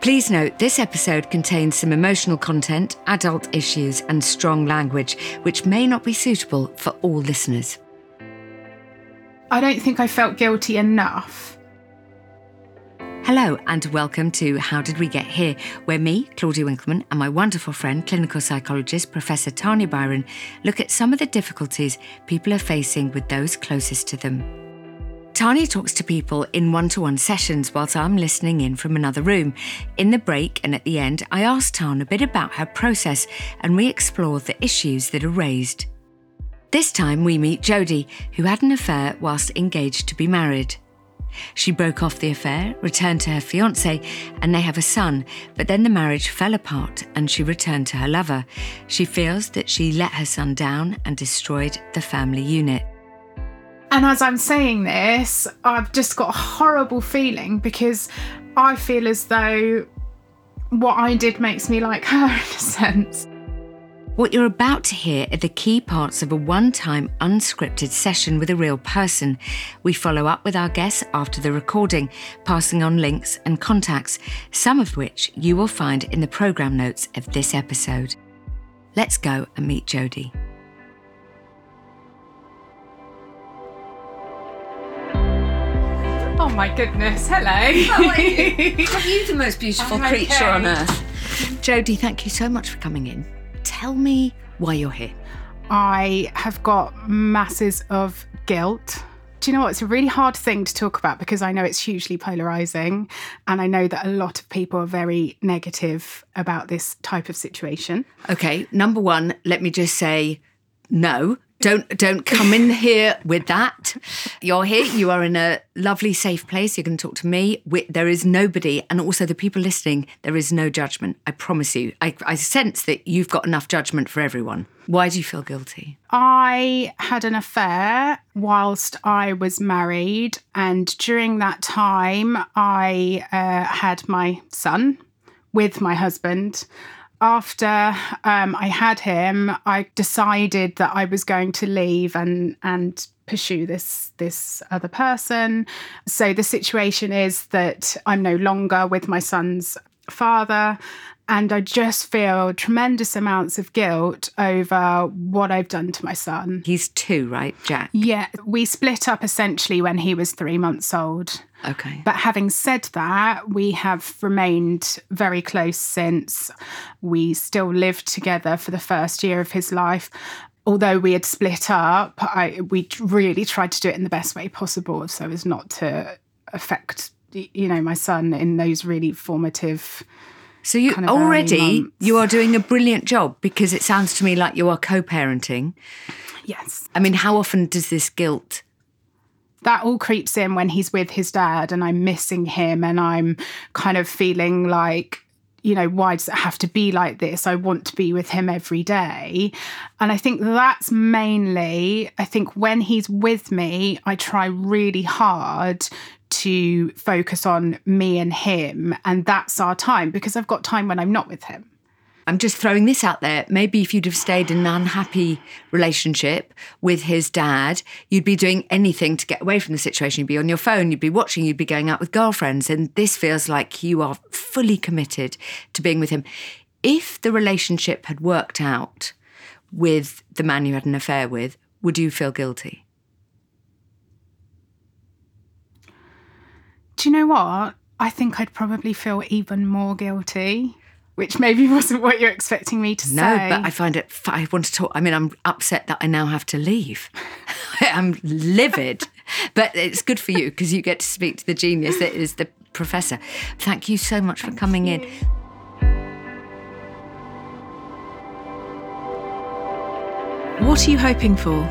Please note this episode contains some emotional content, adult issues, and strong language, which may not be suitable for all listeners. I don't think I felt guilty enough. Hello, and welcome to How Did We Get Here, where me, Claudia Winkleman, and my wonderful friend, clinical psychologist Professor Tanya Byron, look at some of the difficulties people are facing with those closest to them. Tanya talks to people in one to one sessions whilst I'm listening in from another room. In the break and at the end, I ask Tanya a bit about her process and we explore the issues that are raised. This time we meet Jodie, who had an affair whilst engaged to be married. She broke off the affair, returned to her fiance, and they have a son, but then the marriage fell apart and she returned to her lover. She feels that she let her son down and destroyed the family unit. And as I'm saying this, I've just got a horrible feeling because I feel as though what I did makes me like her in a sense. What you're about to hear are the key parts of a one time unscripted session with a real person. We follow up with our guests after the recording, passing on links and contacts, some of which you will find in the programme notes of this episode. Let's go and meet Jodie. Oh my goodness, hello. How are you? Are you the most beautiful I'm creature okay. on earth? Jodie, thank you so much for coming in. Tell me why you're here. I have got masses of guilt. Do you know what? It's a really hard thing to talk about because I know it's hugely polarizing. And I know that a lot of people are very negative about this type of situation. Okay, number one, let me just say no. Don't don't come in here with that. You're here. You are in a lovely, safe place. You can talk to me. We, there is nobody, and also the people listening. There is no judgment. I promise you. I, I sense that you've got enough judgment for everyone. Why do you feel guilty? I had an affair whilst I was married. And during that time, I uh, had my son with my husband. After um, I had him, I decided that I was going to leave and and pursue this this other person. So the situation is that I'm no longer with my son's father, and I just feel tremendous amounts of guilt over what I've done to my son. He's two, right, Jack? Yeah, we split up essentially when he was three months old. Okay. But having said that, we have remained very close since. We still lived together for the first year of his life. Although we had split up, I, we really tried to do it in the best way possible so as not to affect, you know, my son in those really formative. So you kind of already you are doing a brilliant job because it sounds to me like you are co-parenting. Yes. I mean, how often does this guilt? that all creeps in when he's with his dad and I'm missing him and I'm kind of feeling like you know why does it have to be like this I want to be with him every day and I think that's mainly I think when he's with me I try really hard to focus on me and him and that's our time because I've got time when I'm not with him I'm just throwing this out there. Maybe if you'd have stayed in an unhappy relationship with his dad, you'd be doing anything to get away from the situation. You'd be on your phone, you'd be watching, you'd be going out with girlfriends. And this feels like you are fully committed to being with him. If the relationship had worked out with the man you had an affair with, would you feel guilty? Do you know what I think I'd probably feel even more guilty which maybe wasn't what you're expecting me to No, say No, but I find it. I want to talk. I mean, I'm upset that I now have to leave. I'm livid, but it's good for you because you get to speak to the genius that is the professor. Thank you so much for coming in. What are you hoping for?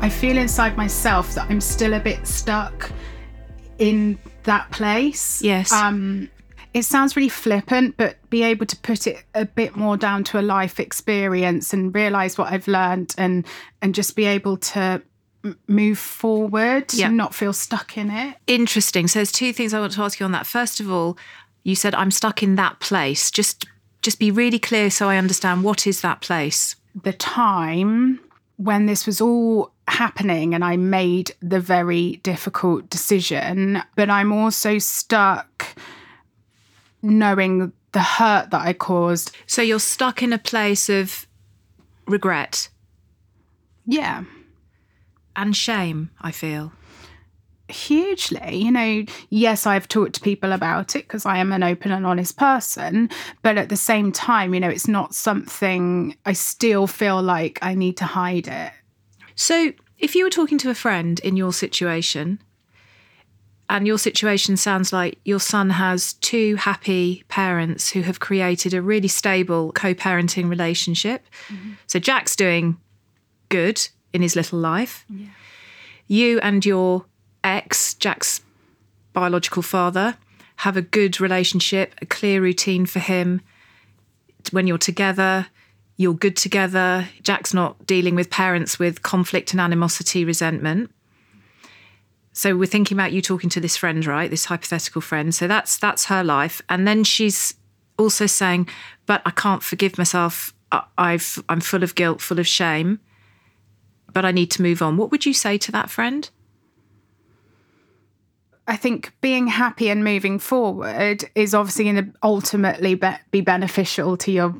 I feel inside myself that I'm still a bit stuck in that place. Yes. Um, it sounds really flippant, but be able to put it a bit more down to a life experience and realize what I've learned and and just be able to move forward Yeah. and not feel stuck in it. Interesting. So there's two things I want to ask you on that. First of all, you said I'm stuck in that place. Just just be really clear so I understand what is that place. The time when this was all happening and I made the very difficult decision, but I'm also stuck knowing the hurt that I caused. So you're stuck in a place of regret Yeah. and shame, I feel. hugely. You know, yes, I've talked to people about it because I am an open and honest person, but at the same time, you know, it's not something I still feel like I need to hide it. So, if you were talking to a friend in your situation, and your situation sounds like your son has two happy parents who have created a really stable co parenting relationship. Mm-hmm. So, Jack's doing good in his little life. You and your ex, Jack's biological father, have a good relationship, a clear routine for him. When you're together, you're good together. Jack's not dealing with parents with conflict and animosity, resentment. So we're thinking about you talking to this friend, right? This hypothetical friend. So that's that's her life, and then she's also saying, "But I can't forgive myself. I- I've I'm full of guilt, full of shame, but I need to move on." What would you say to that friend? I think being happy and moving forward is obviously going to ultimately be, be beneficial to your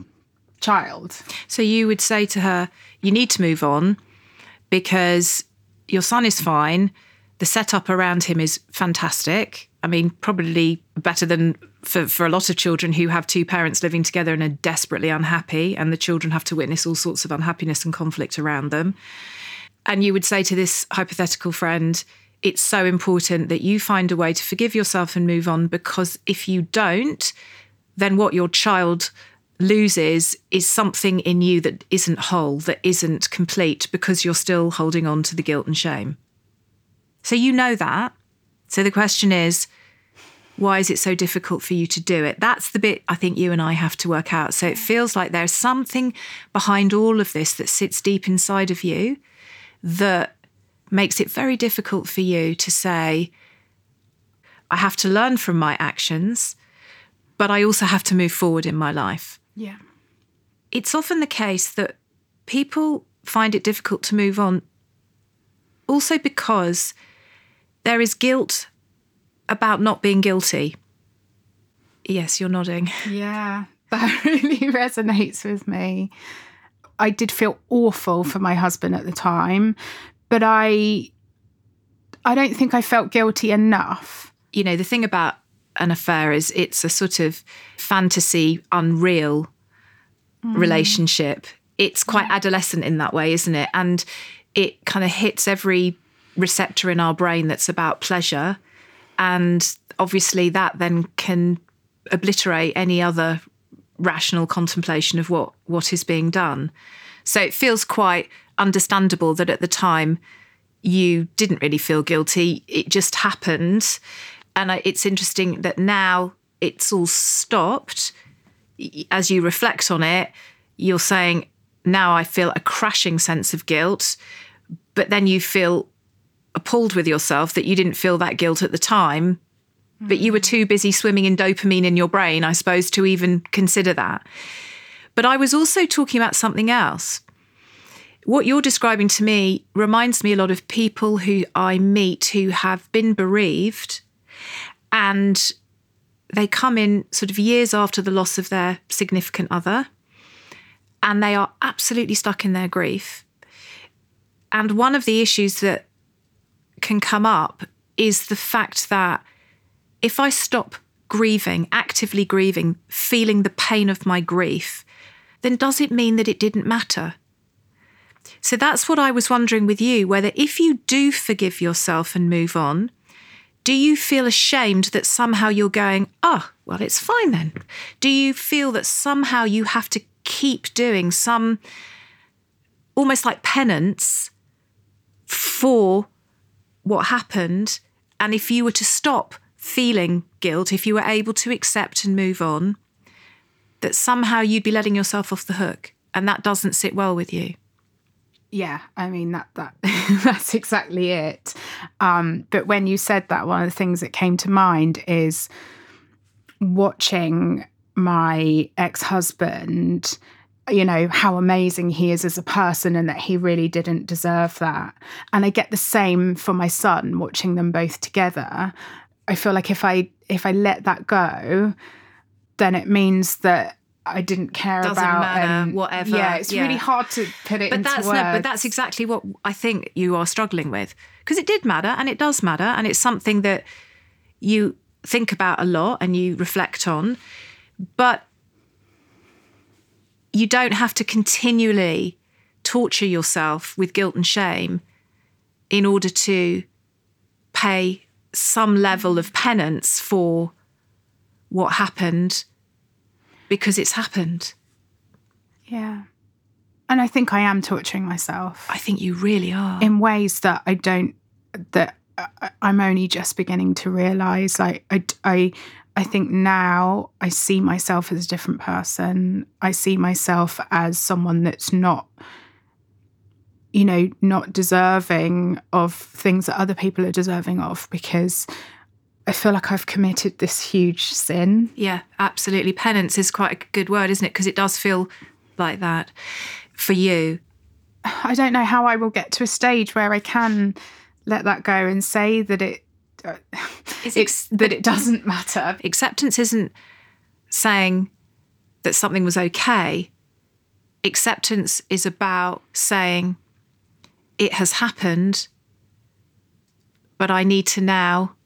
child. So you would say to her, you need to move on because your son is fine. The setup around him is fantastic. I mean, probably better than for, for a lot of children who have two parents living together and are desperately unhappy, and the children have to witness all sorts of unhappiness and conflict around them. And you would say to this hypothetical friend, it's so important that you find a way to forgive yourself and move on because if you don't, then what your child loses is something in you that isn't whole, that isn't complete because you're still holding on to the guilt and shame. So you know that. So the question is, why is it so difficult for you to do it? That's the bit I think you and I have to work out. So it feels like there's something behind all of this that sits deep inside of you that makes it very difficult for you to say, I have to learn from my actions, but I also have to move forward in my life. Yeah. It's often the case that people find it difficult to move on also because there is guilt about not being guilty. Yes, you're nodding. Yeah, that really resonates with me. I did feel awful for my husband at the time, but I I don't think I felt guilty enough. You know, the thing about an affair is it's a sort of fantasy, unreal mm. relationship. It's quite adolescent in that way, isn't it? And it kind of hits every receptor in our brain that's about pleasure. And obviously, that then can obliterate any other rational contemplation of what, what is being done. So it feels quite understandable that at the time you didn't really feel guilty. It just happened. And I- it's interesting that now it's all stopped. As you reflect on it, you're saying, now I feel a crashing sense of guilt. But then you feel appalled with yourself that you didn't feel that guilt at the time. But you were too busy swimming in dopamine in your brain, I suppose, to even consider that. But I was also talking about something else. What you're describing to me reminds me a lot of people who I meet who have been bereaved and they come in sort of years after the loss of their significant other and they are absolutely stuck in their grief. And one of the issues that can come up is the fact that if I stop grieving, actively grieving, feeling the pain of my grief, then does it mean that it didn't matter? So that's what I was wondering with you whether if you do forgive yourself and move on, do you feel ashamed that somehow you're going, oh, well, it's fine then? Do you feel that somehow you have to keep doing some almost like penance for what happened. And if you were to stop feeling guilt, if you were able to accept and move on, that somehow you'd be letting yourself off the hook. And that doesn't sit well with you. Yeah, I mean that that that's exactly it. Um, but when you said that, one of the things that came to mind is watching my ex-husband you know how amazing he is as a person and that he really didn't deserve that and i get the same for my son watching them both together i feel like if i if i let that go then it means that I didn't care Doesn't about matter, and whatever, Yeah, it's yeah. really hard to put it But into that's words. no, but that's exactly what I think you are struggling with because it did matter and it does matter and it's something that you think about a lot and you reflect on, but you don't have to continually torture yourself with guilt and shame in order to pay some level of penance for what happened because it's happened. yeah. And I think I am torturing myself. I think you really are. in ways that I don't that I'm only just beginning to realize like I I I think now I see myself as a different person. I see myself as someone that's not you know not deserving of things that other people are deserving of because I feel like I've committed this huge sin. Yeah, absolutely. Penance is quite a good word, isn't it? Because it does feel like that for you. I don't know how I will get to a stage where I can let that go and say that it uh, It's it's that it doesn't matter. Acceptance isn't saying that something was okay. Acceptance is about saying it has happened, but I need to now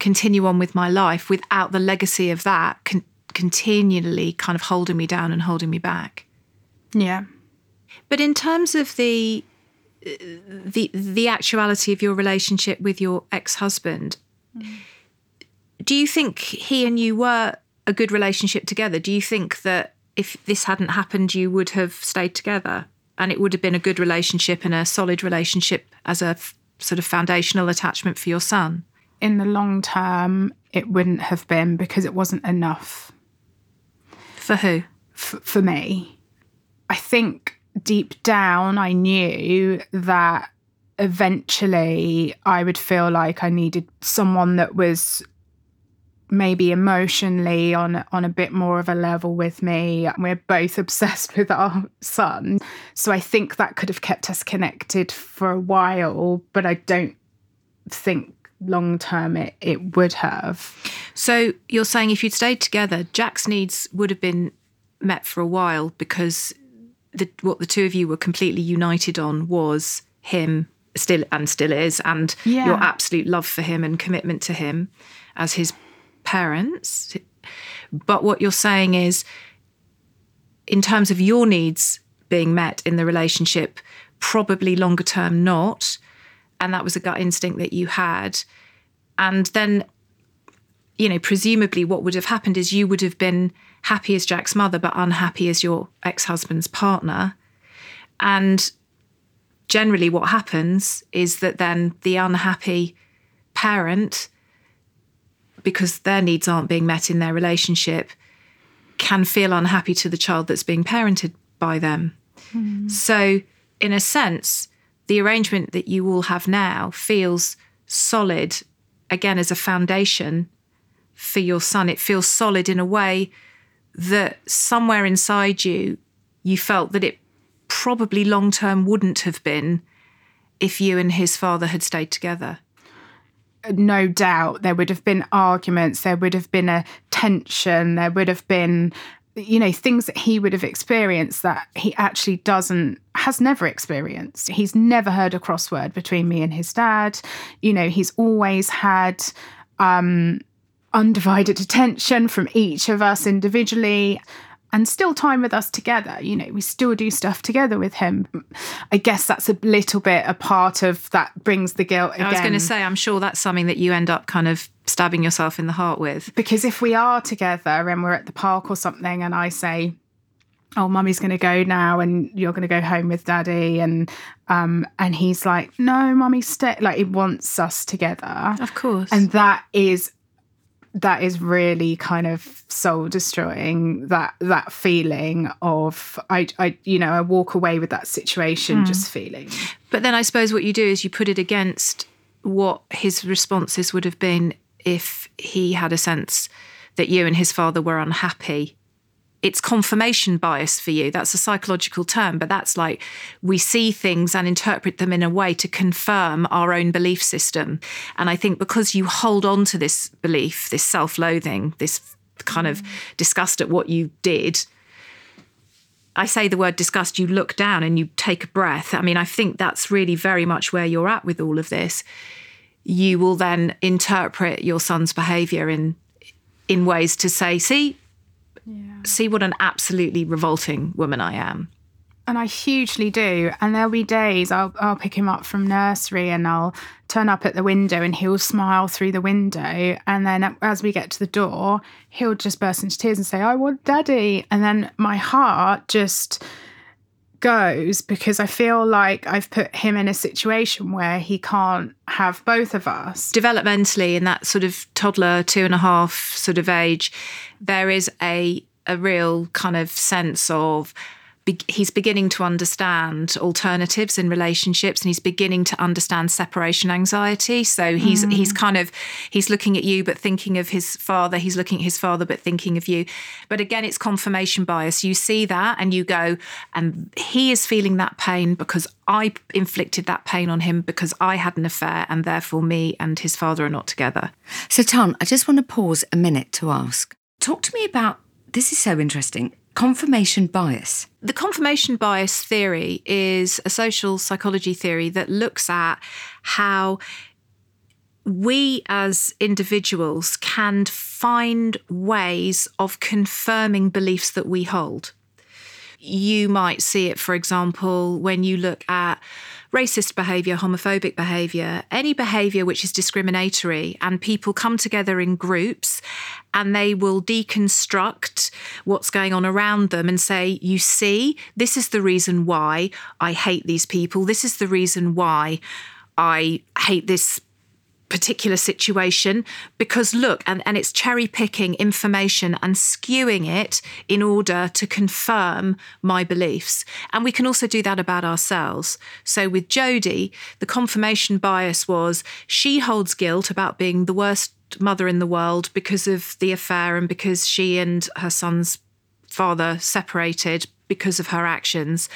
continue on with my life without the legacy of that con- continually kind of holding me down and holding me back. Yeah. But in terms of the the the actuality of your relationship with your ex-husband, mm. do you think he and you were a good relationship together? Do you think that if this hadn't happened, you would have stayed together and it would have been a good relationship and a solid relationship as a f- sort of foundational attachment for your son? In the long term, it wouldn't have been because it wasn't enough For who? f- for me. I think deep down, I knew that eventually I would feel like I needed someone that was maybe emotionally on on a bit more of a level with me. We're both obsessed with our son. So I think that could have kept us connected for a while, but I don't think long term it, it would have. So you're saying if you'd stayed together, Jack's needs would have been met for a while because the, what the two of you were completely united on was him still and still is, and Yeah. your absolute love for him and commitment to him as his parents. But what you're saying is, in terms of your needs being met in the relationship, probably longer term not. And that was a gut instinct that you had. And then you know, presumably what would have happened is you would have been happy as Jack's mother, but unhappy as your ex husband's partner. And generally, what happens is that then the unhappy parent, because their needs aren't being met in their relationship, can feel unhappy to the child that's being parented by them. Hmm. So, in a sense, the arrangement that you all have now feels solid, again, as a foundation for your son. It feels solid in a way that somewhere inside you, you felt that it probably long term wouldn't have been if you and his father had stayed together. no doubt there would have been arguments, there would have been a tension, there would have been, you know, things that he would have experienced that he actually doesn't, has never experienced. He's never heard a crossword between me and his dad. You know, he's always had um, undivided attention from each of us individually. And still time with us together. You know, we still do stuff together with him. I guess that's a little bit a part of that brings the guilt again. I was going to say, I'm sure that's something that you end up kind of stabbing yourself in the heart with. Because if we are together and we're at the park or something, and I say, oh mummy's going to go now and you're going to go home with daddy and um and he's like no mummy stay like he wants us together Of course. and that is that is really kind of soul destroying that that feeling of i i you know i walk away with that situation just feeling But then I suppose what you do is you put it against what his responses would have been if he had a sense that you and his father were unhappy. It's confirmation bias for you. That's a psychological term, but that's like we see things and interpret them in a way to confirm our own belief system. And I think because you hold on to this belief, this self loathing, this kind of disgust at what you did, I say the word disgust, you look down and you take a breath. I mean, I think that's really very much where you're at with all of this. You will then interpret your son's behaviour in in ways to say, see, see what an absolutely revolting woman I am. And I hugely do. And there'll be days I'll, I'll pick him up from nursery and I'll turn up at the window and he'll smile through the window. And then as we get to the door, he'll just burst into tears and say, I want daddy. And then my heart just goes because I feel like I've put him in a situation where he can't have both of us. developmentally in that sort of toddler two and a half sort of age there is a a real kind of sense of be- he's beginning to understand alternatives in relationships and he's beginning to understand separation anxiety. So he's mm. he's kind of he's looking at you but thinking of his father. He's looking at his father but thinking of you. But again it's confirmation bias. You see that and you go and he is feeling that pain because I inflicted that pain on him because I had an affair and therefore me and his father are not together. So, Tan, I just want to pause a minute to ask. Talk to me about this is so interesting confirmation bias. The confirmation bias theory is a social psychology theory that looks at how we as individuals can find ways of confirming beliefs that we hold. You might see it, for example, when you look at racist behavior, homophobic behavior, any behavior which is discriminatory, and people come together in groups and they will deconstruct what's going on around them and say, You see, this is the reason why I hate these people. This is the reason why I hate this particular situation because look and, and it's cherry picking information and skewing it in order to confirm my beliefs and we can also do that about ourselves so with jodie the confirmation bias was she holds guilt about being the worst mother in the world because of the affair and because she and her son's father separated because of her actions.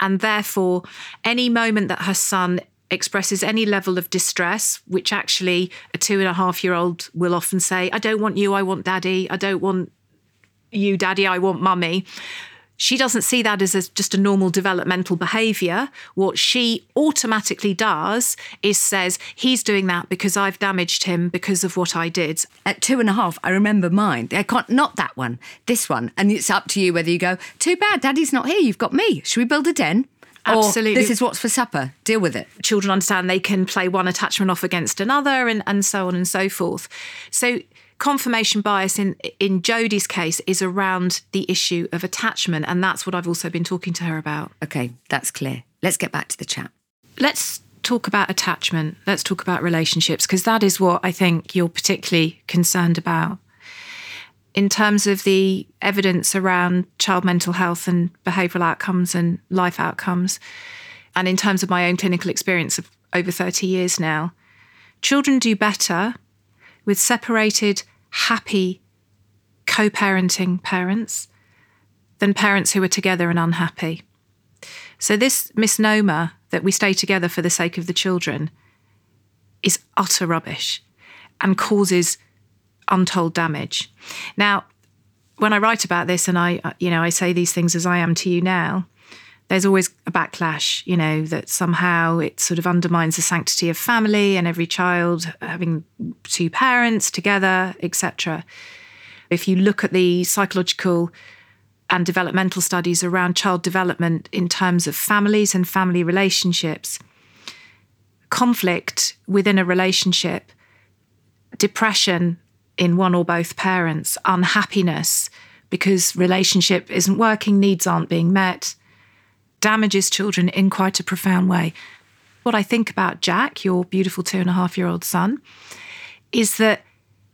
And therefore, any moment that her son expresses any level of distress, which actually a two and a half year old will often say, I don't want you, I want daddy, I don't want you, daddy, I want mummy. She doesn't see that as a, just a normal developmental behavior. What she automatically does is says, he's doing that because I've damaged him because of what I did. At two and a half, I remember mine. I can't, not that one, this one. And it's up to you whether you go, too bad, daddy's not here, you've got me. Should we build a den? Or, Absolutely. this is what's for supper, deal with it. children understand they can play one attachment off against another and, and so on and so forth. So confirmation bias in in Jodie's case is around the issue of attachment and that's what I've also been talking to her about. Okay, that's clear. Let's get back to the chat. Let's talk about attachment. Let's talk about relationships because that is what I think you're particularly concerned about. In terms of the evidence around child mental health and behavioural outcomes and life outcomes, and in terms of my own clinical experience of over 30 years now, children do better with separated, happy, co parenting parents than parents who are together and unhappy. So, this misnomer that we stay together for the sake of the children is utter rubbish and causes untold damage. Now, when I write about this and I, uh, you know, I say these things as I am to you now, there's always a backlash, you know, that somehow it sort of undermines the sanctity of family and every child having two parents together, etc. If you look at the psychological and developmental studies around child development in terms of families and family relationships, conflict within a relationship, depression in one or both parents, unhappiness, because relationship isn't working, needs aren't being met, damages children in quite a profound way. What I think about Jack, your beautiful two and a half year old son, is that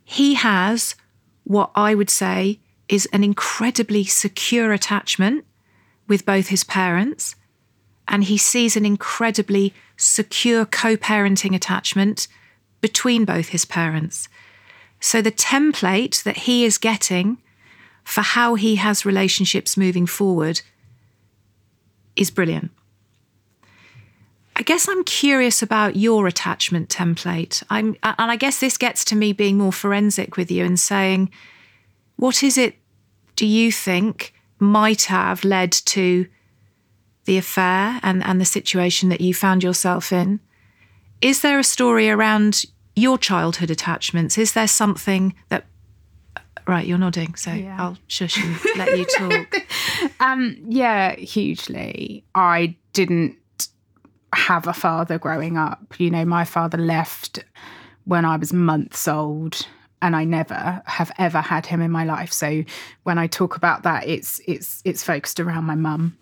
he has what I would say is an incredibly secure attachment with both his parents. And he sees an incredibly secure co parenting attachment between both his parents. So the template that he is getting for how he has relationships moving forward is brilliant. I guess I'm curious about your attachment template. I'm, and I guess this gets to me being more forensic with you and saying, what is it do you think might have led to the affair and, and the situation that you found yourself in? Is there a story around your childhood attachments? Is there something that Right, you're nodding, so yeah. I'll shush and let you talk. um, yeah, hugely. I didn't have a father growing up. You know, my father left when I was months old and I never have ever had him in my life. So when I talk about that it's it's it's focused around my mum.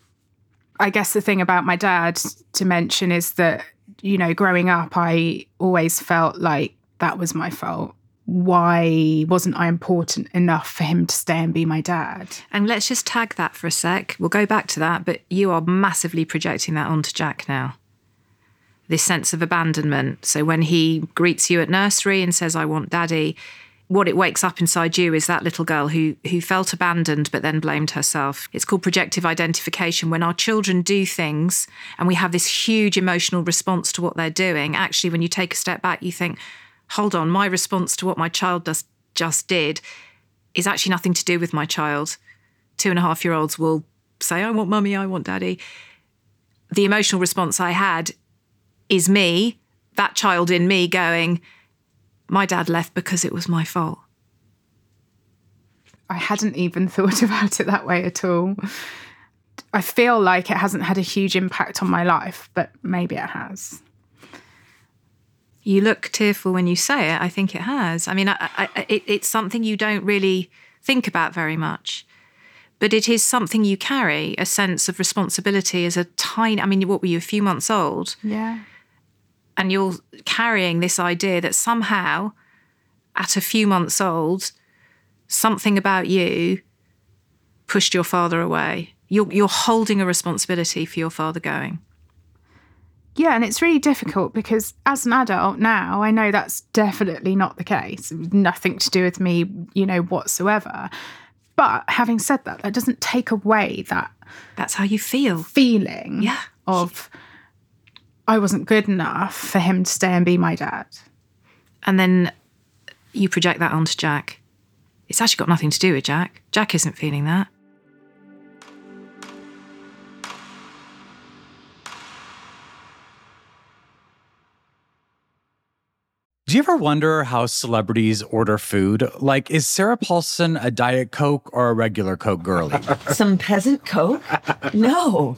I guess the thing about my dad to mention is that you know growing up I always felt like that was my fault why wasn't I important enough for him to stay and be my dad? And let's just tag that for a sec. We'll go back to that, but you are massively projecting that onto Jack now. This sense of abandonment. So when he greets you at nursery and says, I want daddy, what it wakes up inside you is that little girl who who felt abandoned but then blamed herself. It's called projective identification. When our children do things and we have this huge emotional response to what they're doing, actually when you take a step back, you think, hold on, my response to what my child does, just did is actually nothing to do with my child. Two and a half year olds will say, I want mummy, I want daddy. The emotional response I had is me, that child in me going, my dad left because it was my fault. I hadn't even thought about it that way at all. I feel like it hasn't had a huge impact on my life, but maybe it has you look tearful when you say it. I think it has. I mean, I, I, it, it's something you don't really think about very much, but it is something you carry a sense of responsibility as a tiny. I mean, what were you, a few months old? Yeah. And you're carrying this idea that somehow, at a few months old, something about you pushed your father away. You're, you're holding a responsibility for your father going. Yeah, and it's really difficult because as an adult now, I know that's definitely not the case. Nothing to do with me, you know, whatsoever. But having said that, that doesn't take away that that's how you feel. Feeling yeah. of I wasn't good enough for him to stay and be my dad. And then you project that onto Jack. It's actually got nothing to do with Jack. Jack isn't feeling that. Do you ever wonder how celebrities order food? Like, is Sarah Paulson a Diet Coke or a regular Coke girlie? Some peasant Coke? No.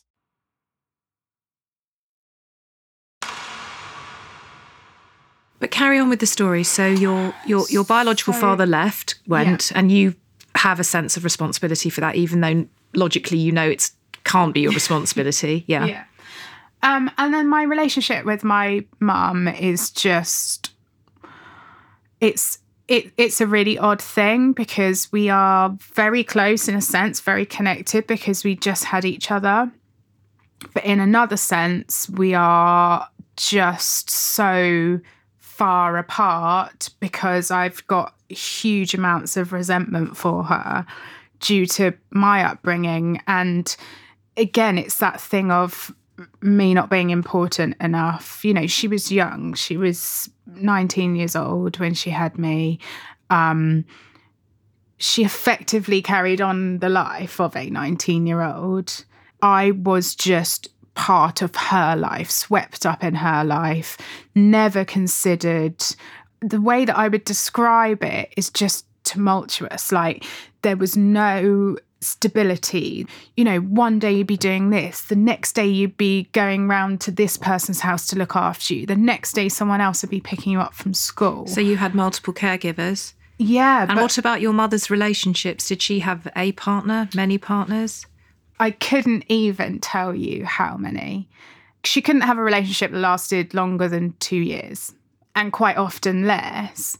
But carry on with the story. So your your your biological father left, went, yeah. and you have a sense of responsibility for that, even though logically you know it can't be your responsibility. Yeah. yeah. Um, and then my relationship with my mum is just it's it, it's a really odd thing because we are very close in a sense, very connected because we just had each other. But in another sense, we are just so far apart because I've got huge amounts of resentment for her due to my upbringing. And again, it's that thing of me not being important enough. You know, she was young, she was 19 years old when she had me. Um, she effectively carried on the life of a 19 year old. I was just part of her life, swept up in her life, never considered. The way that I would describe it is just tumultuous. Like there was no stability. You know, one day you'd be doing this, the next day you'd be going round to this person's house to look after you, the next day someone else would be picking you up from school. So you had multiple caregivers. yeah, And but what about your mother's relationships? Did she have a partner, many partners? I couldn't even tell you how many. She couldn't have a relationship that lasted longer than two years, and quite often less.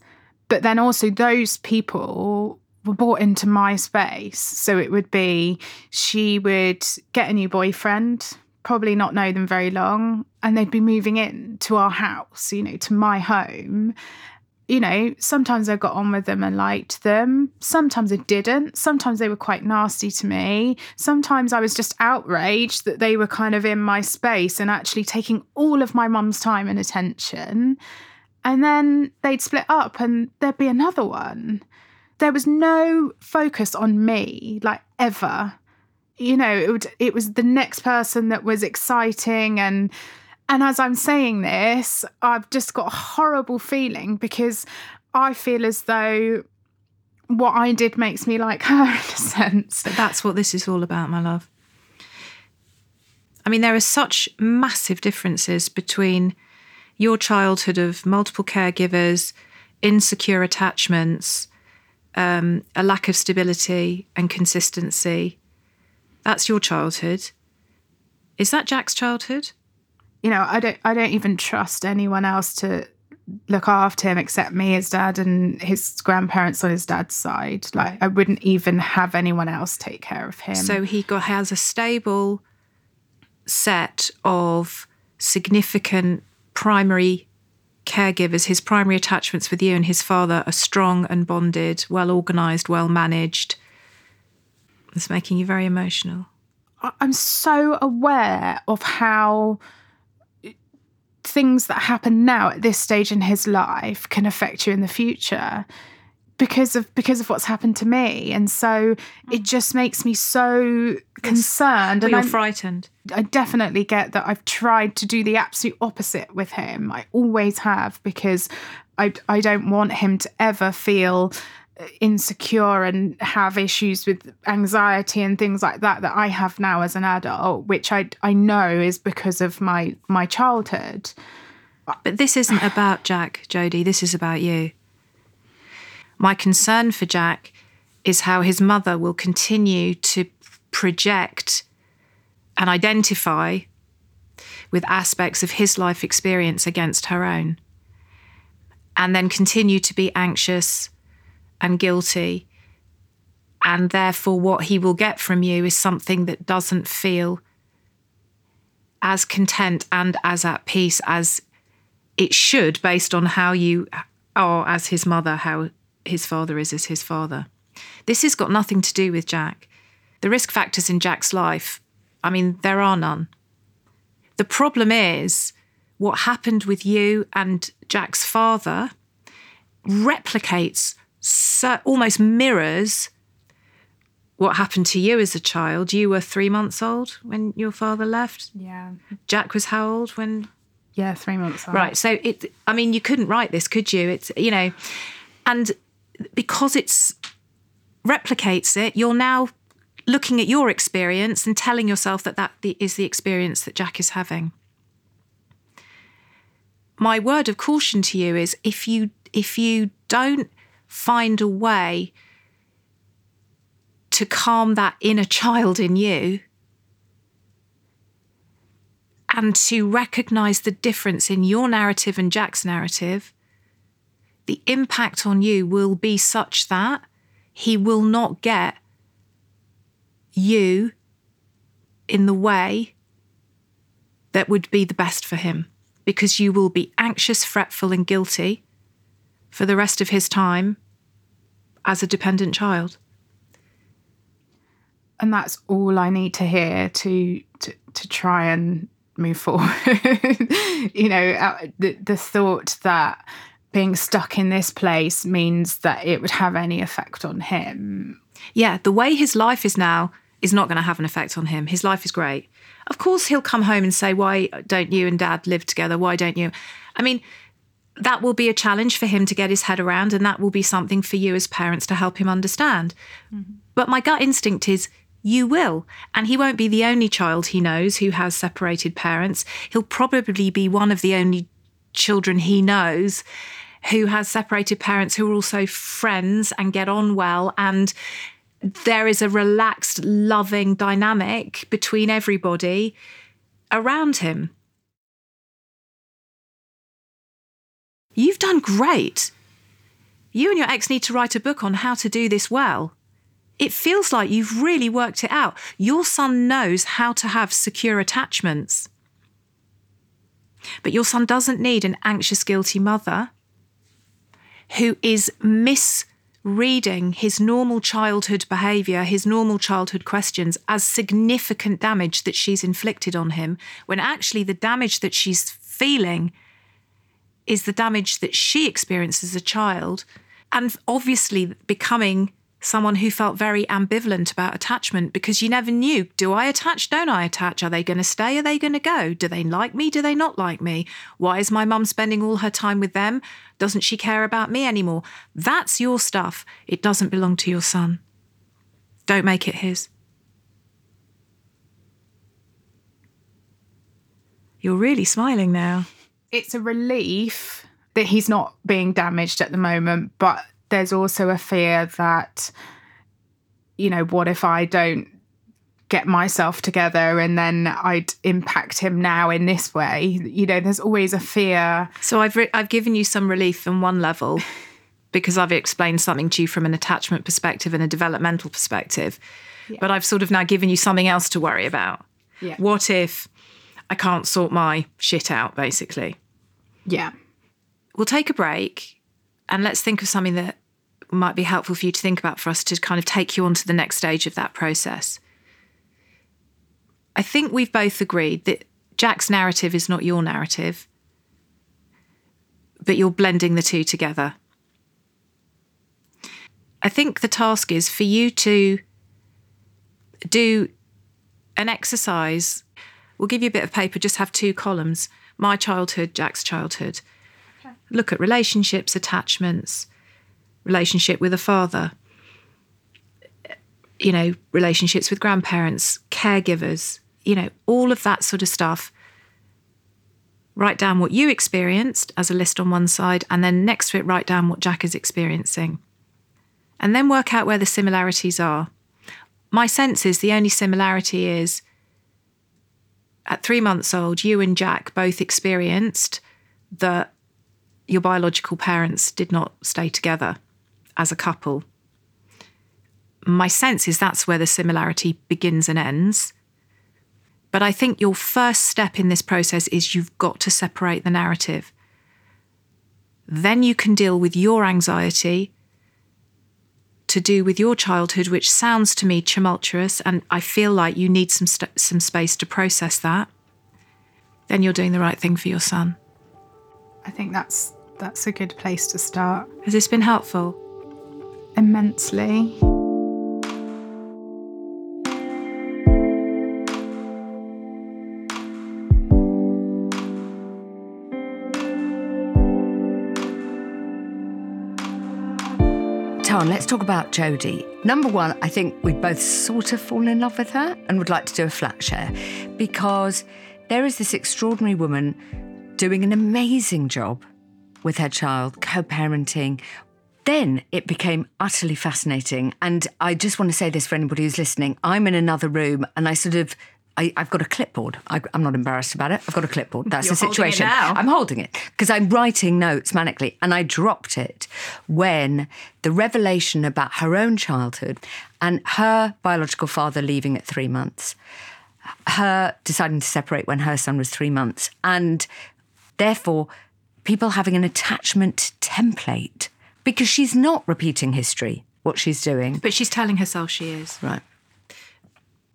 But then also, those people were brought into my space. So it would be she would get a new boyfriend, probably not know them very long, and they'd be moving in to our house, you know, to my home. You know, sometimes I got on with them and liked them. Sometimes I didn't. Sometimes they were quite nasty to me. Sometimes I was just outraged that they were kind of in my space and actually taking all of my mum's time and attention. And then they'd split up and there'd be another one. There was no focus on me, like ever. You know, it would it was the next person that was exciting and and as I'm saying this, I've just got a horrible feeling because I feel as though what I did makes me like her in a sense. But that's what this is all about, my love. I mean, there are such massive differences between your childhood of multiple caregivers, insecure attachments, um, a lack of stability and consistency. That's your childhood. Is that Jack's childhood? You know, I don't I don't even trust anyone else to look after him except me, his dad, and his grandparents on his dad's side. Like I wouldn't even have anyone else take care of him. So he got, has a stable set of significant primary caregivers. His primary attachments with you and his father are strong and bonded, well organized, well managed. It's making you very emotional. I'm so aware of how things that happen now at this stage in his life can affect you in the future because of because of what's happened to me. And so it mm. just makes me so concerned But and you're I'm, frightened. I definitely get that I've tried to do the absolute opposite with him. I always have because I I don't want him to ever feel insecure and have issues with anxiety and things like that that I have now as an adult which I I know is because of my my childhood But this isn't about Jack, Jodie. This is about you. My concern for Jack is how his mother will continue to project and identify with aspects of his life experience against her own, and then continue to be anxious and guilty. And therefore, what he will get from you is something that doesn't feel as content and as at peace as it should, based on how you are as his mother, how his father is as his father. This has got nothing to do with Jack. The risk factors in Jack's life, I mean, there are none. The problem is what happened with you and Jack's father replicates, so, almost mirrors what happened to you as a child. You were three months old when your father left. yeah Jack was how old when yeah 3 months old. Right. So it I mean you couldn't write this, could you? It's you know and because it's replicates it, you're now looking at your experience and telling yourself that that is the experience that Jack is having. My word of caution to you is if you if you don't find a way to calm that inner child in you and to recognize the difference in your narrative and Jack's narrative, the impact on you will be such that he will not get you in the way that would be the best for him because you will be anxious, fretful, and guilty for the rest of his time as a dependent child. and that's all I need to hear to to, to try and move forward. you know, uh, the the thought that being stuck in this place means that it would have any effect on him. Yeah, the way his life is now is not going to have an effect on him. His life is great. Of course, he'll come home and say, Why don't you and dad live together? Why don't you? I mean, that will be a challenge for him to get his head around, and that will be something for you as parents to help him understand. Mm-hmm. But my gut instinct is you will. And he won't be the only child he knows who has separated parents. He'll probably be one of the only children he knows who has separated parents who are also friends and get on well. And there is a relaxed, loving dynamic between everybody around him. You've done great. You and your ex need to write a book on how to do this well. It feels like you've really worked it out. Your son knows how to have secure attachments. But your son doesn't need an anxious, guilty mother who is misreading his normal childhood behaviour, his normal childhood questions as significant damage that she's inflicted on him, when actually the damage that she's feeling is the damage that she experienced as a child. And obviously becoming someone who felt very ambivalent about attachment because you never knew do I attach? Don't I attach? Are they going to stay? Are they going to go? Do they like me? Do they not like me? Why is my mum spending all her time with them? Doesn't she care about me anymore? That's your stuff. It doesn't belong to your son. Don't make it his. You're really smiling now. It's a relief that he's not being damaged at the moment, but there's also a fear that, you know, what if I don't get myself together and then I'd impact him now in this way? You know, there's always a fear. So I've re- I've given you some relief on one level because I've explained something to you from an attachment perspective and a developmental perspective. But I've sort of now given you something else to worry about. Yeah. What if I can't sort my shit out basically? Yeah. We'll take a break and let's think of something that might be helpful for you to think about for us to kind of take you on to the next stage of that process. I think we've both agreed that Jack's narrative is not your narrative, but you're blending the two together. I think the task is for you to do an exercise. We'll give you a bit of paper, just have two columns my childhood, Jack's childhood. Look at relationships, attachments, relationship with a father, you know, relationships with grandparents, caregivers, you know, all of that sort of stuff. Write down what you experienced as a list on one side, and then next to it, write down what Jack is experiencing. And then work out where the similarities are. My sense is the only similarity is at three months old, you and Jack both experienced that your biological parents did not stay together as a couple. My sense is that's where the similarity begins and ends. But I think your first step in this process is you've got to separate the narrative. Then you can deal with your anxiety to do with your childhood, which sounds to me tumultuous, and I feel like you need some st- some space to process that. Then you're doing the right thing for your son. I think that's that's a good place to start. Has this been helpful? Immensely. Tan, let's talk about Jodie. Number one, I think we both sort of fallen in love with her and would like to do a flat share because there is this extraordinary woman doing an amazing job with her child, co parenting. Then it became utterly fascinating. And I just want to say this for anybody who's listening I'm in another room and I sort of I, have got a clipboard. I, am not embarrassed about it. I've got a clipboard. That's You're the holding it situation. now. I'm holding it because I'm writing notes manically, and I dropped it when the revelation about her own childhood and her biological father leaving at three months, her deciding to separate when her son was three months, and therefore people having an attachment template because she's not repeating history, what she's doing. But she's telling herself she is. Right.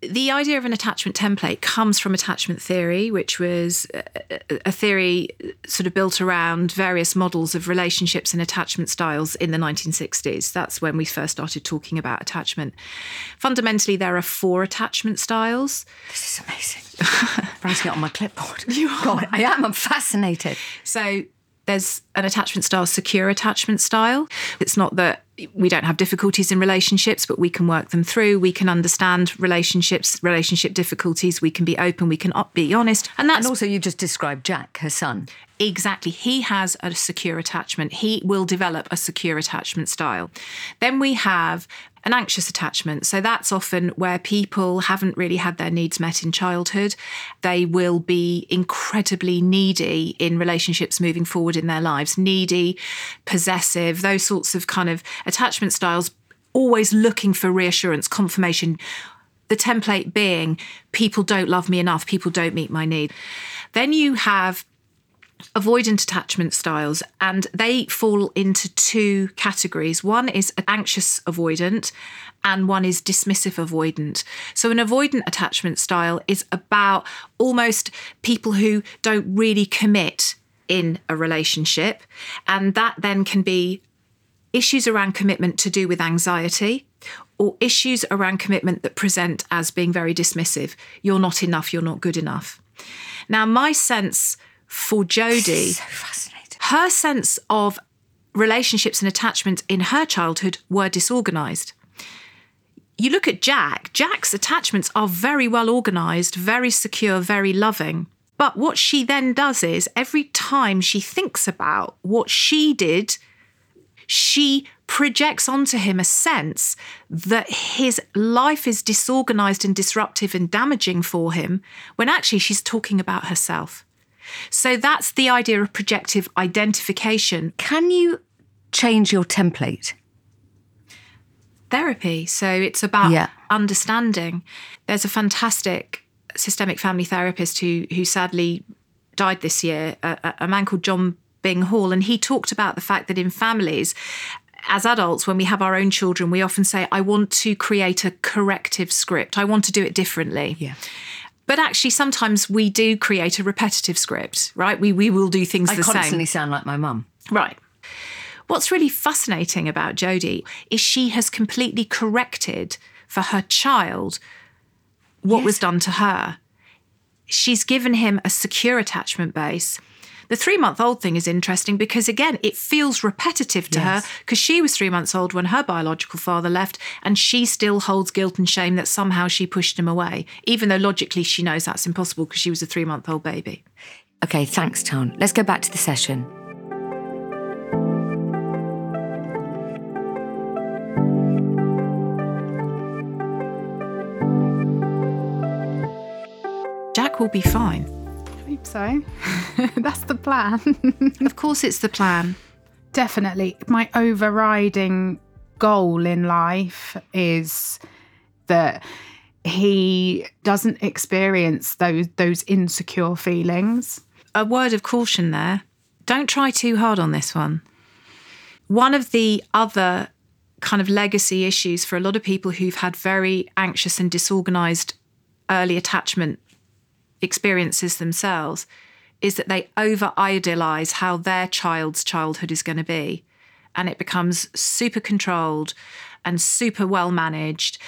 The idea of an attachment template comes from attachment theory, which was a- a theory sort of built around various models of relationships and attachment styles in the 1960s. That's when we first started talking about attachment. Fundamentally, there are four attachment styles. This is amazing. Writing it on my clipboard. You are. God, I am. I'm fascinated. So there's an attachment style, secure attachment style. It's not that we don't have difficulties in relationships, but we can work them through. We can understand relationships, relationship difficulties. We can be open. We can be honest. And that's And also, you just described Jack, her son. Exactly. He has a secure attachment. He will develop a secure attachment style. Then we have an anxious attachment. So that's often where people haven't really had their needs met in childhood. They will be incredibly needy in relationships moving forward in their lives, needy, possessive, those sorts of kind of attachment styles, always looking for reassurance, confirmation. The template being people don't love me enough, people don't meet my need. Then you have avoidant attachment styles, and they fall into two categories. One is anxious avoidant, and one is dismissive avoidant. So, an avoidant attachment style is about almost people who don't really commit in a relationship, and that then can be issues around commitment to do with anxiety or issues around commitment that present as being very dismissive. You're not enough, you're not good enough. Now, my sense for Jodie, So fascinating. her sense of relationships and attachment in her childhood were disorganized. You look at Jack, Jack's attachments are very well organized, very secure, very loving. But what she then does is every time she thinks about what she did, she projects onto him a sense that his life is disorganized and disruptive and damaging for him when actually she's talking about herself. So that's the idea of projective identification Can you change your template? therapy. So it's about Yeah. understanding. There's a fantastic systemic family therapist who who sadly died this year, a, a- a man called John Byng-Hall, and he talked about the fact that in families. As adults, when we have our own children, we often say, I want to create a corrective script. I want to do it differently. Yeah. But actually, sometimes we do create a repetitive script, right? We, we will do things I the constantly sound like my mum. Right. What's really fascinating about Jodie is she has completely corrected for her child what was done to her. She's given him a secure attachment base. The three month old thing is interesting because, again, it feels repetitive to her because she was three months old when her biological father left, and she still holds guilt and shame that somehow she pushed him away, even though logically she knows that's impossible because she was a three month old baby. Okay, thanks, Tone. Let's go back to the session. Jack will be fine. So. That's the plan. Of course, it's the plan. Definitely. My overriding goal in life is that he doesn't experience those those insecure feelings. a word of caution there. Don't try too hard on this one. One of the other kind of legacy issues for a lot of people who've had very anxious and disorganized early attachment experiences themselves is that they over idealize how their child's childhood is going to be. And it becomes super controlled and super well managed.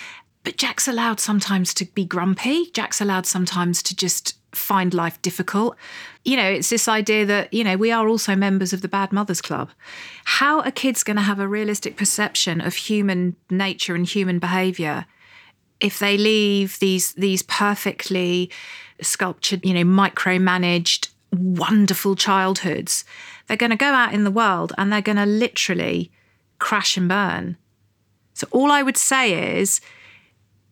But Jack's allowed sometimes to be grumpy. Jack's allowed sometimes to just find life difficult. You know, it's this idea that, you know, we are also members of the Bad Mothers Club. How are kids going to have a realistic perception of human nature and human behavior if they leave these these perfectly sculptured, you know, micromanaged, wonderful childhoods, they're going to go out in the world and they're going to literally crash and burn. So all I would say is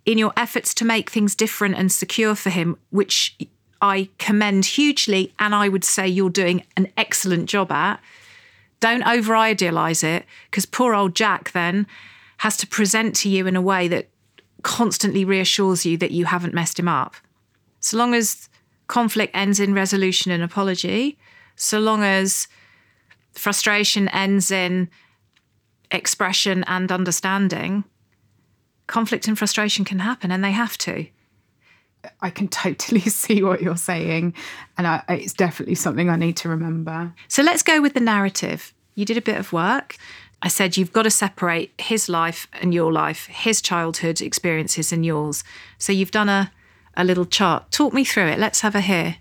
in your efforts to make things different and secure for him, which I commend hugely and I would say you're doing an excellent job at, don't over idealize it because poor old Jack then has to present to you in a way that constantly reassures you that you haven't messed him up. So long as conflict ends in resolution and apology, so long as frustration ends in expression and understanding, conflict and frustration can happen and they have to. I can totally see what you're saying. And I, it's definitely something I need to remember. So let's go with the narrative. You did a bit of work. I said you've got to separate his life and your life, his childhood experiences and yours. So you've done a, a little chart. Talk me through it. Let's have a hear.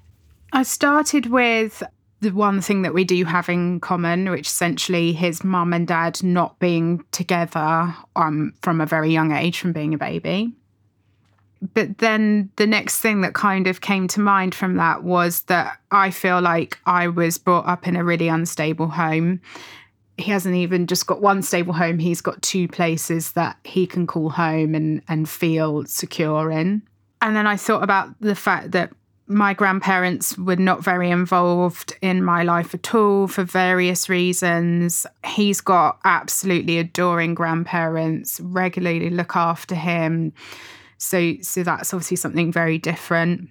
I started with the one thing that we do have in common, which essentially his mum and dad not being together um, from a very young age, from being a baby. But then the next thing that kind of came to mind from that was that I feel like I was brought up in a really unstable home. He hasn't even just got one stable home, he's got two places that he can call home and, and feel secure in. And then I thought about the fact that my grandparents were not very involved in my life at all for various reasons. He's got absolutely adoring grandparents, regularly look after him. So so that's obviously something very different.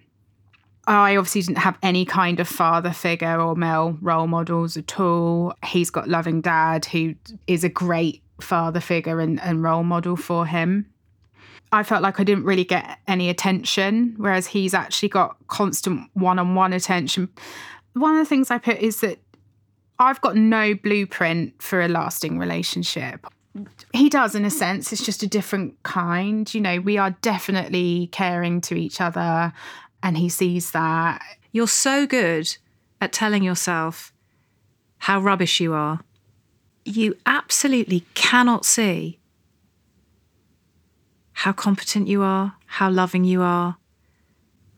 I obviously didn't have any kind of father figure or male role models at all. He's got loving dad who is a great father figure and, and role model for him. I felt like I didn't really get any attention, whereas he's actually got constant one on one attention. One of the things I put is that I've got no blueprint for a lasting relationship. He does, in a sense, it's just a different kind. You know, we are definitely caring to each other, and he sees that. You're so good at telling yourself how rubbish you are. You absolutely cannot see how competent you are, how loving you are,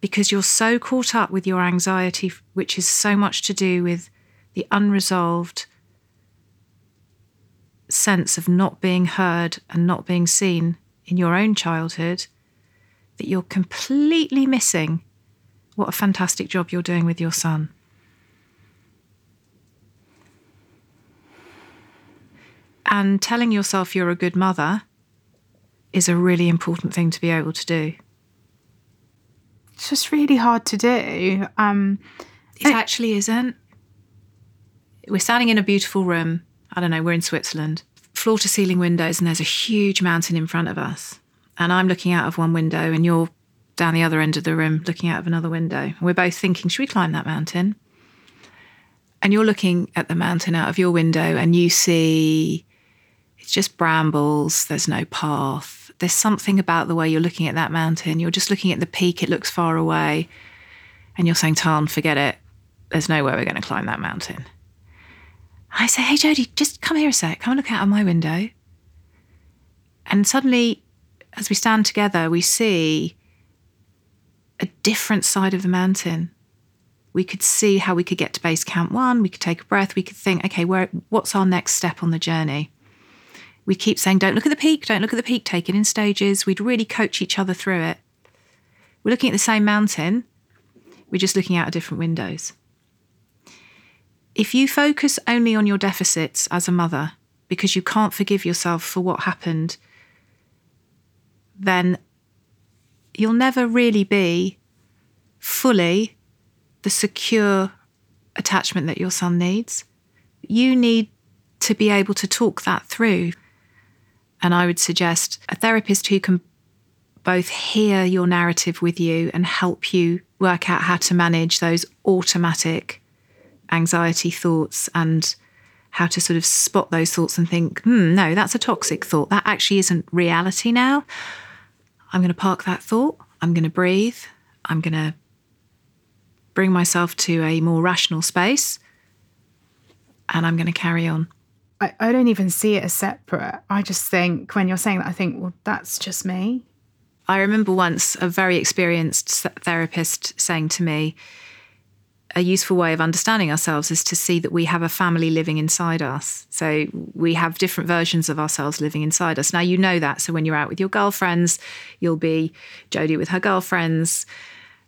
because you're so caught up with your anxiety, which is so much to do with the unresolved sense of not being heard and not being seen in your own childhood, that you're completely missing what a fantastic job you're doing with your son. And telling yourself you're a good mother is a really important thing to be able to do. It's just really hard to do. Um, It actually isn't. We're standing in a beautiful room. I don't know, we're in Switzerland. Floor to ceiling windows, and there's a huge mountain in front of us. And I'm looking out of one window, and you're down the other end of the room looking out of another window. We're both thinking, should we climb that mountain? And you're looking at the mountain out of your window, and you see it's just brambles, there's no path. There's something about the way you're looking at that mountain. You're just looking at the peak, it looks far away. And you're saying, Tan, forget it. There's no way we're going to climb that mountain. I say, hey, Jodie, just come here a sec. Come and look out of my window. And suddenly, as we stand together, we see a different side of the mountain. We could see how we could get to base camp one. We could take a breath. We could think, okay, where, what's our next step on the journey? We keep saying, don't look at the peak, don't look at the peak, take it in stages. We'd really coach each other through it. We're looking at the same mountain, we're just looking out of different windows. If you focus only on your deficits as a mother because you can't forgive yourself for what happened, then you'll never really be fully the secure attachment that your son needs. You need to be able to talk that through. And I would suggest a therapist who can both hear your narrative with you and help you work out how to manage those automatic anxiety thoughts and how to sort of spot those thoughts and think, hmm, no, that's a toxic thought. That actually isn't reality now. I'm going to park that thought. I'm going to breathe. I'm going to bring myself to a more rational space and I'm going to carry on. I, I don't even see it as separate. I just think when you're saying that, I think, well, that's just me. I remember once a very experienced therapist saying to me, a useful way of understanding ourselves is to see that we have a family living inside us. So we have different versions of ourselves living inside us. Now you know that. So when you're out with your girlfriends, you'll be Jodie with her girlfriends.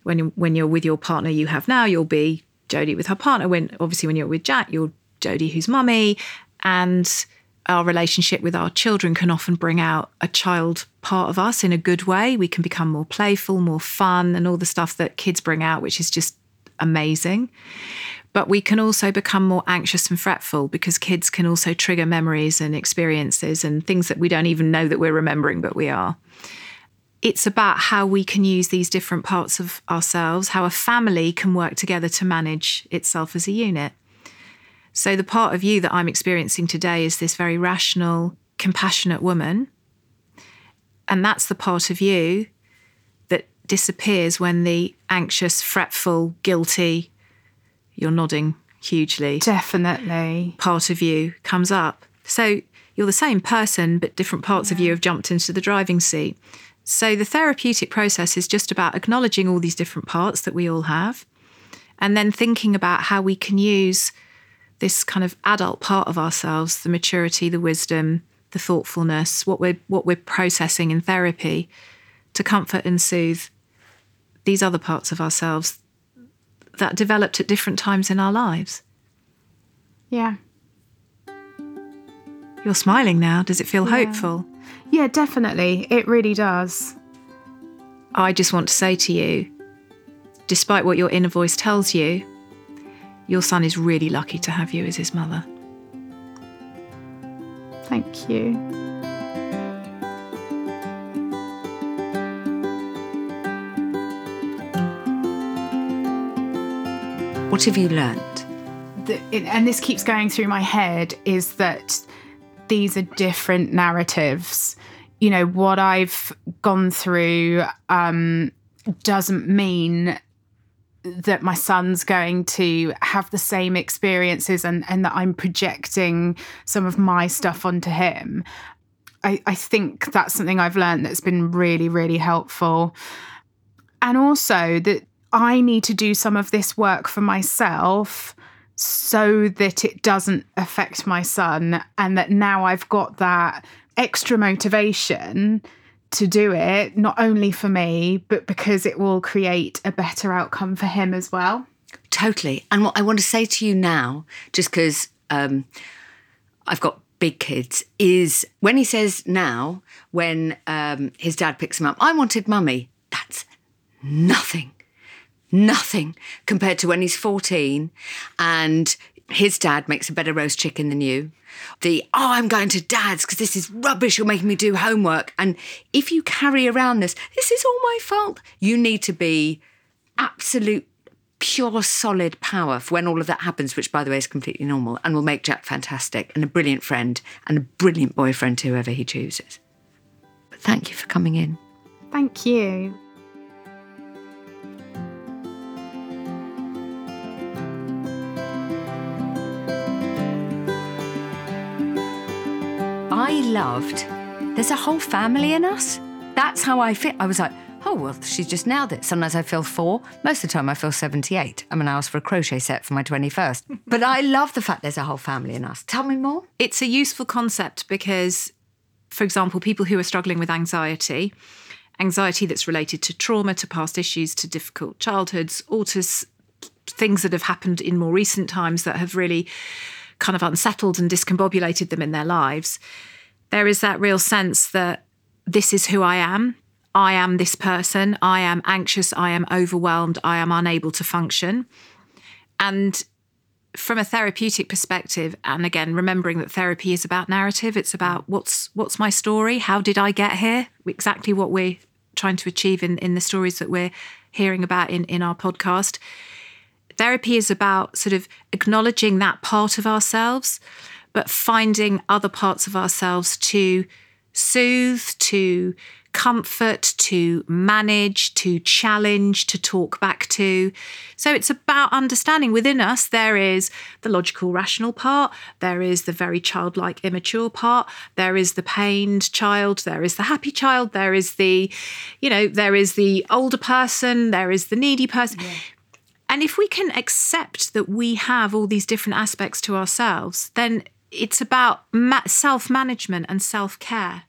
When you, when you're with your partner you have now, you'll be Jodie with her partner. When obviously when you're with Jack, you're Jodie who's mummy, and our relationship with our children can often bring out a child part of us in a good way. We can become more playful, more fun, and all the stuff that kids bring out, which is just amazing. But we can also become more anxious and fretful because kids can also trigger memories and experiences and things that we don't even know that we're remembering, but we are. it's about how we can use these different parts of ourselves, how a family can work together to manage itself as a unit. So, the part of you that I'm experiencing today is this very rational, compassionate woman. And that's the part of you that disappears when the anxious, fretful, guilty, you're nodding hugely, Definitely. part of you comes up. So, you're the same person, but different parts of you have jumped into the driving seat. So, the therapeutic process is just about acknowledging all these different parts that we all have and then thinking about how we can use this kind of adult part of ourselves the maturity the wisdom the thoughtfulness what we're what we're processing in therapy to comfort and soothe these other parts of ourselves that developed at different times in our lives Yeah. you're smiling now does it feel hopeful Yeah, definitely. It really does. I just want to say to you, despite what your inner voice tells you, your son is really lucky to have you as his mother. Thank you. What have you learned? the, and this keeps going through my head is that these are different narratives. You know, what I've gone through um, doesn't mean that my son's going to have the same experiences and, and that I'm projecting some of my stuff onto him. I, I think that's something I've learned that's been really, really helpful. And also that I need to do some of this work for myself so that it doesn't affect my son and that now I've got that extra motivation to do it not only for me but because it will create a better outcome for him as well. Totally. And what I want to say to you now, just because um, I've got big kids, is when he says now, when um, his dad picks him up, I wanted mummy. That's nothing, nothing compared to when he's 14 and his dad makes a better roast chicken than you. The, oh, I'm going to dad's because this is rubbish. You're making me do homework. And if you carry around this, this is all my fault. You need to be absolute pure solid power for when all of that happens, which by the way is completely normal and will make Jack fantastic and a brilliant friend and a brilliant boyfriend to whoever he chooses. But thank you for coming in. Thank you. I loved there's a whole family in us. That's how I feel. I was like, oh, well, she's just nailed it. Sometimes I feel four. Most of the time I feel 78. I mean, I asked for a crochet set for my 21st. but I love the fact there's a whole family in us. Tell me more. It's a useful concept because, for example, people who are struggling with anxiety, anxiety that's related to trauma, to past issues, to difficult childhoods, or to s- things that have happened in more recent times that have really kind of unsettled and discombobulated them in their lives, there is that real sense that this is who I am. I am this person. I am anxious. I am overwhelmed. I am unable to function. And from a therapeutic perspective, and again, remembering that therapy is about narrative, it's about what's what's my story? How did I get here? Exactly what we're trying to achieve in, in the stories that we're hearing about in, in our podcast. Therapy is about sort of acknowledging that part of ourselves, but finding other parts of ourselves to soothe, to comfort, to manage, to challenge, to talk back to. So it's about understanding within us there is the logical, rational part, there is the very childlike, immature part, there is the pained child, there is the happy child, there is the, you know, there is the older person, there is the needy person. And if we can accept that we have all these different aspects to ourselves, then it's about ma- self management and self care.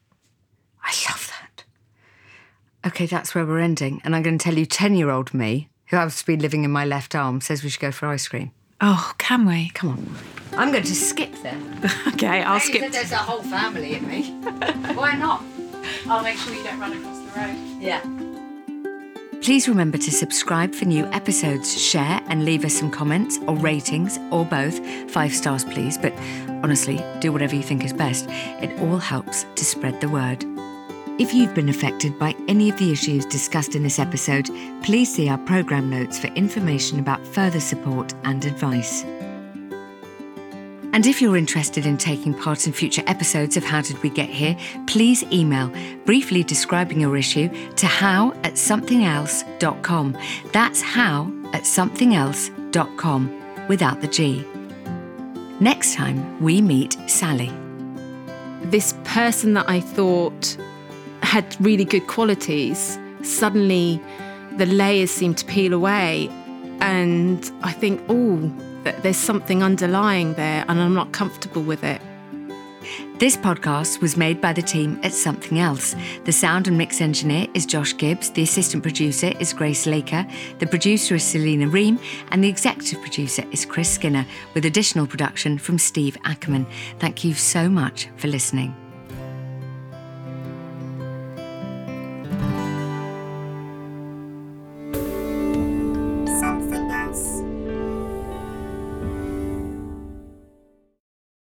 I love that. Okay, that's where we're ending. And I'm going to tell you 10 year old me, who happens to be living in my left arm, says we should go for ice cream. Oh, can we? Come on. I'm going to skip there. Okay, I'll skip. There's a whole family in me. Why not? I'll make sure you don't run across the road. Yeah. Please remember to subscribe for new episodes, share and leave us some comments or ratings or both. Five stars, please. But honestly, do whatever you think is best. It all helps to spread the word. If you've been affected by any of the issues discussed in this episode, please see our programme notes for information about further support and advice. And if you're interested in taking part in future episodes of How Did We Get Here, please email briefly describing your issue to how at somethingelse.com. That's how at somethingelse.com without the G. Next time, we meet Sally. This person that I thought had really good qualities, suddenly the layers seem to peel away. And I think, oh, that there's something underlying there and I'm not comfortable with it. This podcast was made by the team at Something Else. The sound and mix engineer is Josh Gibbs, the assistant producer is Grace Laker, the producer is Selena Ream, and the executive producer is Chris Skinner, with additional production from Steve Ackerman. Thank you so much for listening.